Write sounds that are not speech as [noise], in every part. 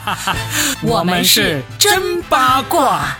[laughs] 我们是真八卦。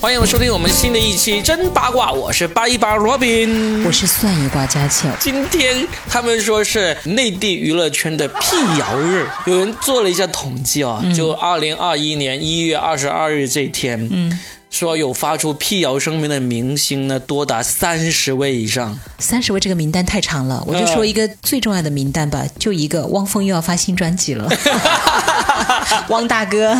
欢迎收听我们新的一期《真八卦》，我是八一八 Robin，我是算一卦佳倩。今天他们说是内地娱乐圈的辟谣日，有人做了一下统计啊，就二零二一年一月二十二日这天，嗯。说有发出辟谣声明的明星呢，多达三十位以上。三十位这个名单太长了，我就说一个最重要的名单吧，就一个，汪峰又要发新专辑了。[laughs] [laughs] 汪大哥，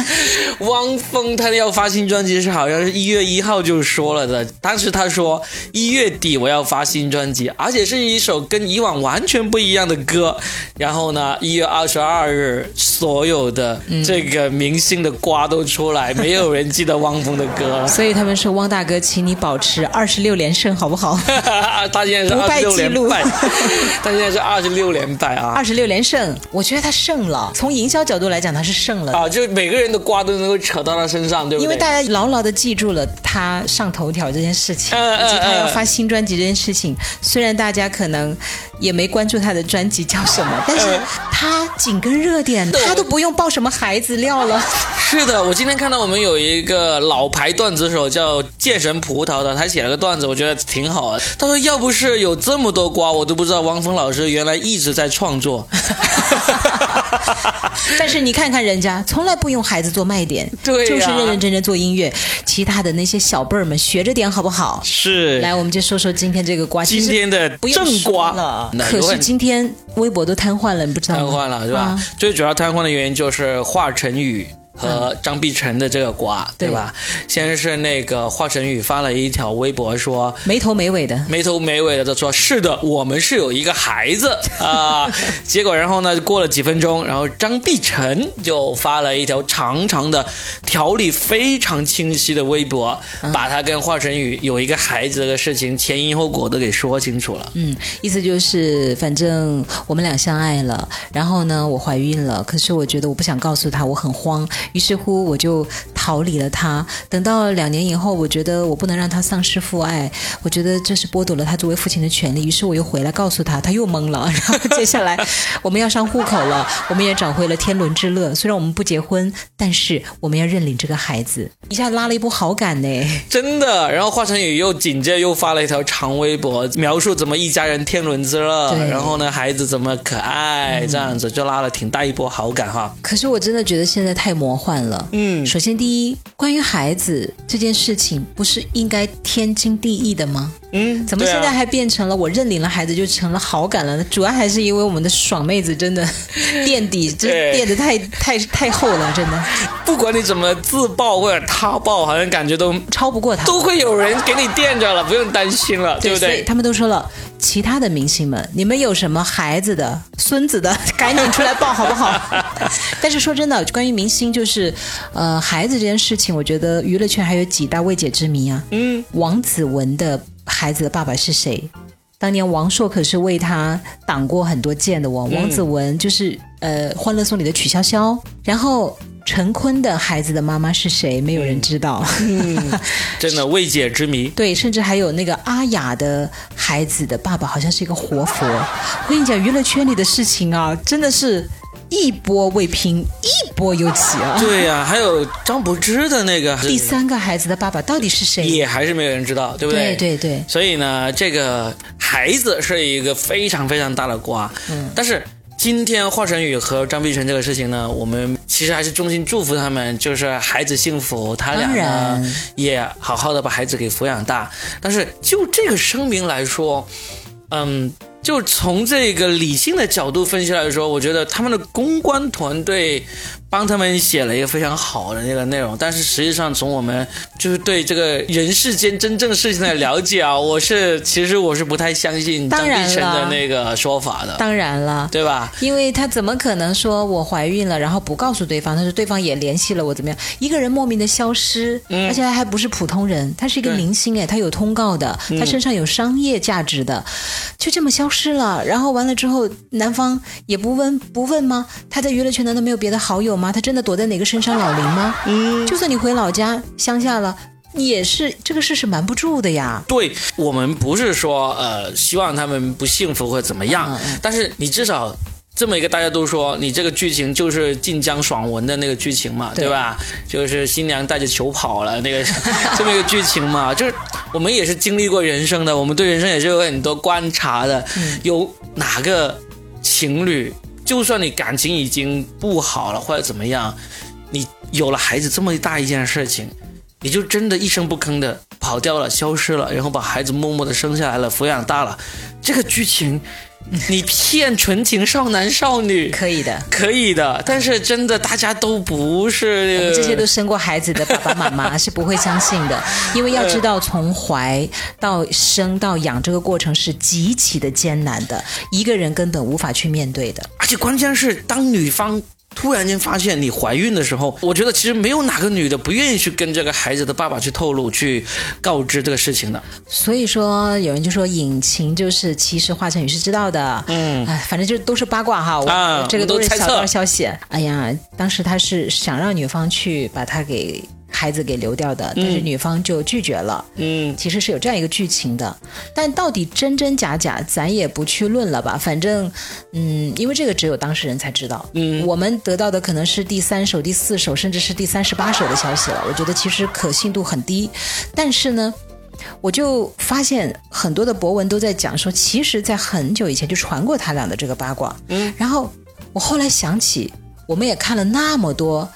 汪峰他要发新专辑是好像是一月一号就说了的，当时他说一月底我要发新专辑，而且是一首跟以往完全不一样的歌。然后呢，一月二十二日，所有的这个明星的瓜都出来，[laughs] 没有人记得汪峰的歌了。所以他们说汪大哥，请你保持二十六连胜，好不好？[laughs] 他现在是二十六连败，他现在是二十六连败啊！二十六连胜，我觉得他胜了。从营销角度来讲，他是胜了啊！就每个人的瓜都能够扯到他身上，对不对？因为大家牢牢的记住了他上头条这件事情，以及他要发新专辑这件事情。虽然大家可能也没关注他的专辑叫什么，[laughs] 但是他紧跟热点，他都不用爆什么孩子料了。[laughs] 是的，我今天看到我们有一个老牌段子手叫剑神葡萄的，他写了个段子，我觉得挺好的。他说：“要不是有这么多瓜，我都不知道汪峰老师原来一直在创作。[laughs] ”但是你看看人家，从来不用孩子做卖点，对，就是认认真真做音乐。其他的那些小辈儿们学着点好不好？是。来，我们就说说今天这个瓜。今天的正瓜了，可是今天微博都瘫痪了，你不知道吗？瘫痪了是吧？最主要瘫痪的原因就是华晨宇。和张碧晨的这个瓜，对吧？先是那个华晨宇发了一条微博说，没头没尾的，没头没尾的，他说是的，我们是有一个孩子 [laughs] 啊。结果然后呢，过了几分钟，然后张碧晨就发了一条长长的、条理非常清晰的微博，把他跟华晨宇有一个孩子的事情前因后果都给说清楚了。嗯，意思就是，反正我们俩相爱了，然后呢，我怀孕了，可是我觉得我不想告诉他，我很慌。于是乎，我就逃离了他。等到两年以后，我觉得我不能让他丧失父爱，我觉得这是剥夺了他作为父亲的权利。于是我又回来告诉他，他又懵了。[laughs] 然后接下来我们要上户口了，我们也找回了天伦之乐。虽然我们不结婚，但是我们要认领这个孩子，一下拉了一波好感呢。真的。然后华晨宇又紧接着又发了一条长微博，描述怎么一家人天伦之乐，然后呢孩子怎么可爱，这样子就拉了挺大一波好感哈。可是我真的觉得现在太魔。换了，嗯，首先第一，关于孩子这件事情，不是应该天经地义的吗？嗯，怎么现在还变成了我认领了孩子就成了好感了呢？主要还是因为我们的爽妹子真的垫底，这垫的太太太厚了，真的。[laughs] 不管你怎么自爆或者他爆，好像感觉都超不过他，都会有人给你垫着了，不用担心了，对不对？他们都说了，其他的明星们，你们有什么孩子的、孙子的，[laughs] 赶紧出来爆好不好？[laughs] 但是说真的，关于明星，就是呃孩子这件事情，我觉得娱乐圈还有几大未解之谜啊。嗯，王子文的。孩子的爸爸是谁？当年王朔可是为他挡过很多剑的哦。王子文就是呃《欢乐颂》里的曲筱绡。然后陈坤的孩子的妈妈是谁？没有人知道，[laughs] 真的未解之谜。对，甚至还有那个阿雅的孩子的爸爸好像是一个活佛。我跟你讲，娱乐圈里的事情啊，真的是。一波未平，一波又起啊！对呀，还有张柏芝的那个第三个孩子的爸爸到底是谁？也还是没有人知道，对不对？对对对。所以呢，这个孩子是一个非常非常大的瓜。嗯。但是今天华晨宇和张碧晨这个事情呢，我们其实还是衷心祝福他们，就是孩子幸福，他俩呢也好好的把孩子给抚养大。但是就这个声明来说，嗯。就从这个理性的角度分析来说，我觉得他们的公关团队。帮他们写了一个非常好的那个内容，但是实际上从我们就是对这个人世间真正事情的了解啊，我是其实我是不太相信张碧晨的那个说法的。当然了，对吧？因为他怎么可能说我怀孕了，然后不告诉对方？他说对方也联系了我，怎么样？一个人莫名的消失，而且还不是普通人，他是一个明星哎，他有通告的，他身上有商业价值的，就这么消失了。然后完了之后，男方也不问不问吗？他在娱乐圈难道没有别的好友吗？吗？他真的躲在哪个深山老林吗？嗯，就算你回老家乡下了，也是这个事是瞒不住的呀。对我们不是说呃希望他们不幸福或者怎么样，但是你至少。这么一个大家都说你这个剧情就是晋江爽文的那个剧情嘛，对吧？就是新娘带着球跑了那个 [laughs] 这么一个剧情嘛，就是我们也是经历过人生的，我们对人生也是有很多观察的。有哪个情侣，就算你感情已经不好了或者怎么样，你有了孩子这么大一件事情，你就真的一声不吭的跑掉了、消失了，然后把孩子默默的生下来了、抚养大了，这个剧情。你骗纯情少男少女。可以的，可以的，但是真的大家都不是，我们这些都生过孩子的爸爸妈妈 [laughs] 是不会相信的，因为要知道从怀到生到养这个过程是极其的艰难的，一个人根本无法去面对的，而且关键是当女方。突然间发现你怀孕的时候，我觉得其实没有哪个女的不愿意去跟这个孩子的爸爸去透露、去告知这个事情的。所以说，有人就说隐情就是其实华晨宇是知道的。嗯，哎，反正就都是八卦哈。啊，这个都是小道消息。哎呀，当时他是想让女方去把他给。孩子给流掉的，但是女方就拒绝了。嗯，其实是有这样一个剧情的，但到底真真假假，咱也不去论了吧。反正，嗯，因为这个只有当事人才知道。嗯，我们得到的可能是第三手、第四手，甚至是第三十八手的消息了。我觉得其实可信度很低。但是呢，我就发现很多的博文都在讲说，其实，在很久以前就传过他俩的这个八卦。嗯，然后我后来想起，我们也看了那么多。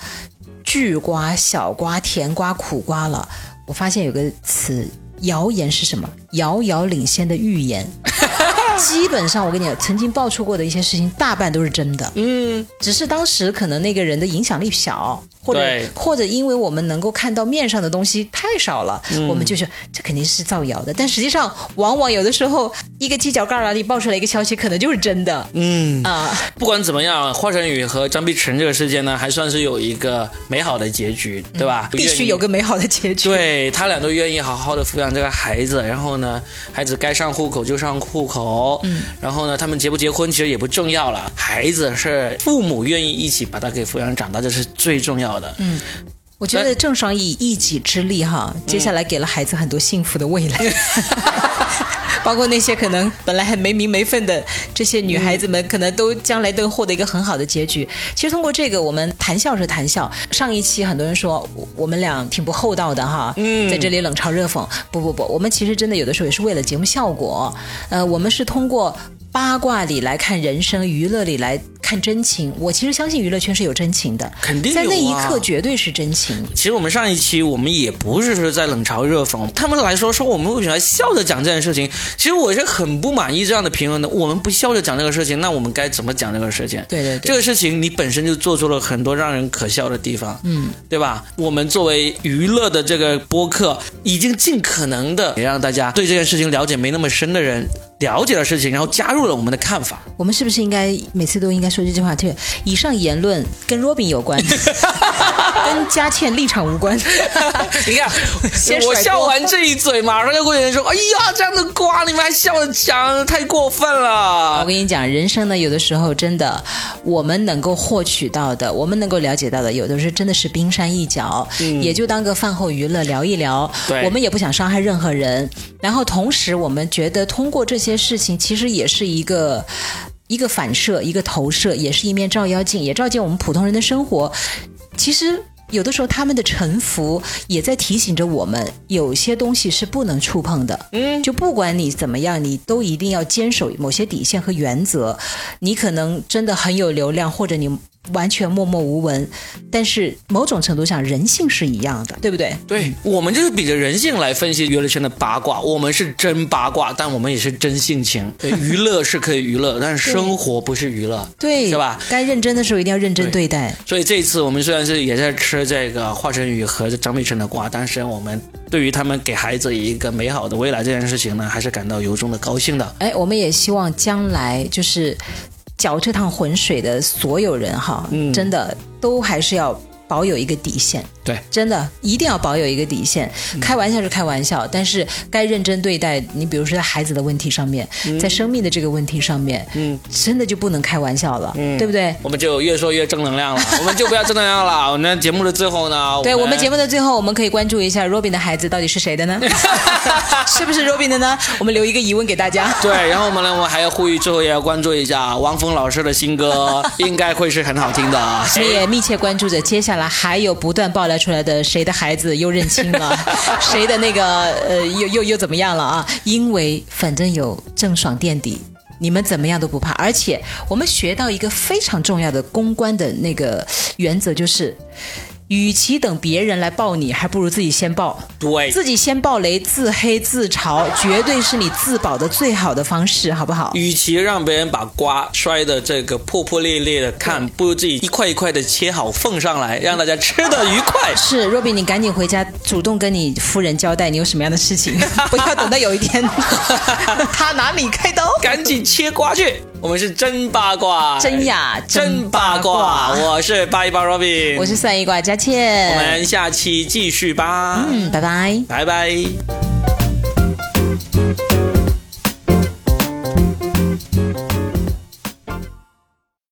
巨瓜、小瓜、甜瓜、苦瓜了。我发现有个词，谣言是什么？遥遥领先的预言。[laughs] 基本上，我跟你讲，曾经爆出过的一些事情，大半都是真的。嗯，只是当时可能那个人的影响力小，或者或者因为我们能够看到面上的东西太少了，我们就说这肯定是造谣的。但实际上，往往有的时候，一个犄角旮旯里爆出来一个消息，可能就是真的。嗯啊，不管怎么样，华晨宇和张碧晨这个事件呢，还算是有一个美好的结局，对吧？必须有个美好的结局。对他俩都愿意好好的抚养这个孩子，然后呢，孩子该上户口就上户口。嗯，然后呢，他们结不结婚其实也不重要了，孩子是父母愿意一起把他给抚养长大，这是最重要的。嗯，我觉得郑爽以一己之力哈，接下来给了孩子很多幸福的未来。[laughs] 包括那些可能本来还没名没分的这些女孩子们，可能都将来都获得一个很好的结局。其实通过这个，我们谈笑是谈笑。上一期很多人说我们俩挺不厚道的哈，嗯在这里冷嘲热讽。不不不，我们其实真的有的时候也是为了节目效果。呃，我们是通过。八卦里来看人生，娱乐里来看真情。我其实相信娱乐圈是有真情的，肯定在那一刻绝对是真情。其实我们上一期我们也不是说在冷嘲热讽，他们来说说我们为什么笑着讲这件事情。其实我是很不满意这样的评论的。我们不笑着讲这个事情，那我们该怎么讲这个事情？对对，这个事情你本身就做出了很多让人可笑的地方，嗯，对吧？我们作为娱乐的这个播客，已经尽可能的也让大家对这件事情了解没那么深的人。了解的事情，然后加入了我们的看法。我们是不是应该每次都应该说这句话？对以上言论跟 Robin 有关，[laughs] 跟佳倩立场无关。[laughs] 你看，我笑完这一嘴，马上就会有人说：“哎呀，这样的瓜你们还笑着讲，太过分了。”我跟你讲，人生呢，有的时候真的，我们能够获取到的，我们能够了解到的，有的时候真的是冰山一角，也就当个饭后娱乐聊一聊。我们也不想伤害任何人。然后同时，我们觉得通过这些事情，其实也是一个一个反射，一个投射，也是一面照妖镜，也照见我们普通人的生活。其实有的时候，他们的沉浮也在提醒着我们，有些东西是不能触碰的。嗯，就不管你怎么样，你都一定要坚守某些底线和原则。你可能真的很有流量，或者你。完全默默无闻，但是某种程度上人性是一样的，对不对？对，我们就是比着人性来分析娱乐圈的八卦。我们是真八卦，但我们也是真性情。对，[laughs] 娱乐是可以娱乐，但是生活不是娱乐，对，是吧？该认真的时候一定要认真对待。所以这一次我们虽然是也在吃这个华晨宇和张碧晨的瓜，但是我们对于他们给孩子一个美好的未来这件事情呢，还是感到由衷的高兴的。哎，我们也希望将来就是。搅这趟浑水的所有人哈，真的都还是要保有一个底线。对，真的一定要保有一个底线。开玩笑是开玩笑，但是该认真对待。你比如说在孩子的问题上面，在生命的这个问题上面，嗯，真的就不能开玩笑了，对不对？我们就越说越正能量了，[laughs] 我们就不要正能量了。我们节目的最后呢，对我们节目的最后，我们可以关注一下 Robin 的孩子到底是谁的呢？[laughs] [laughs] 是不是 Robin 的呢？我们留一个疑问给大家。对，然后我们呢，我们还要呼吁，最后也要关注一下王峰老师的新歌，应该会是很好听的。所以也密切关注着接下来还有不断爆料出来的谁的孩子又认亲了，[laughs] 谁的那个呃又又又怎么样了啊？因为反正有郑爽垫底，你们怎么样都不怕。而且我们学到一个非常重要的公关的那个原则，就是。与其等别人来爆你，还不如自己先爆。对，自己先爆雷、自黑、自嘲，[laughs] 绝对是你自保的最好的方式，好不好？与其让别人把瓜摔的这个破破裂裂的看，不如自己一块一块的切好奉上来，让大家吃的愉快。[laughs] 是，若比，你赶紧回家，主动跟你夫人交代你有什么样的事情，[laughs] 不要等到有一天他拿你开刀，赶紧切瓜去。我们是真八卦，真呀，真八卦。我是八一八 Robin，我是算一卦佳倩。我们下期继续吧。嗯，拜拜，拜拜。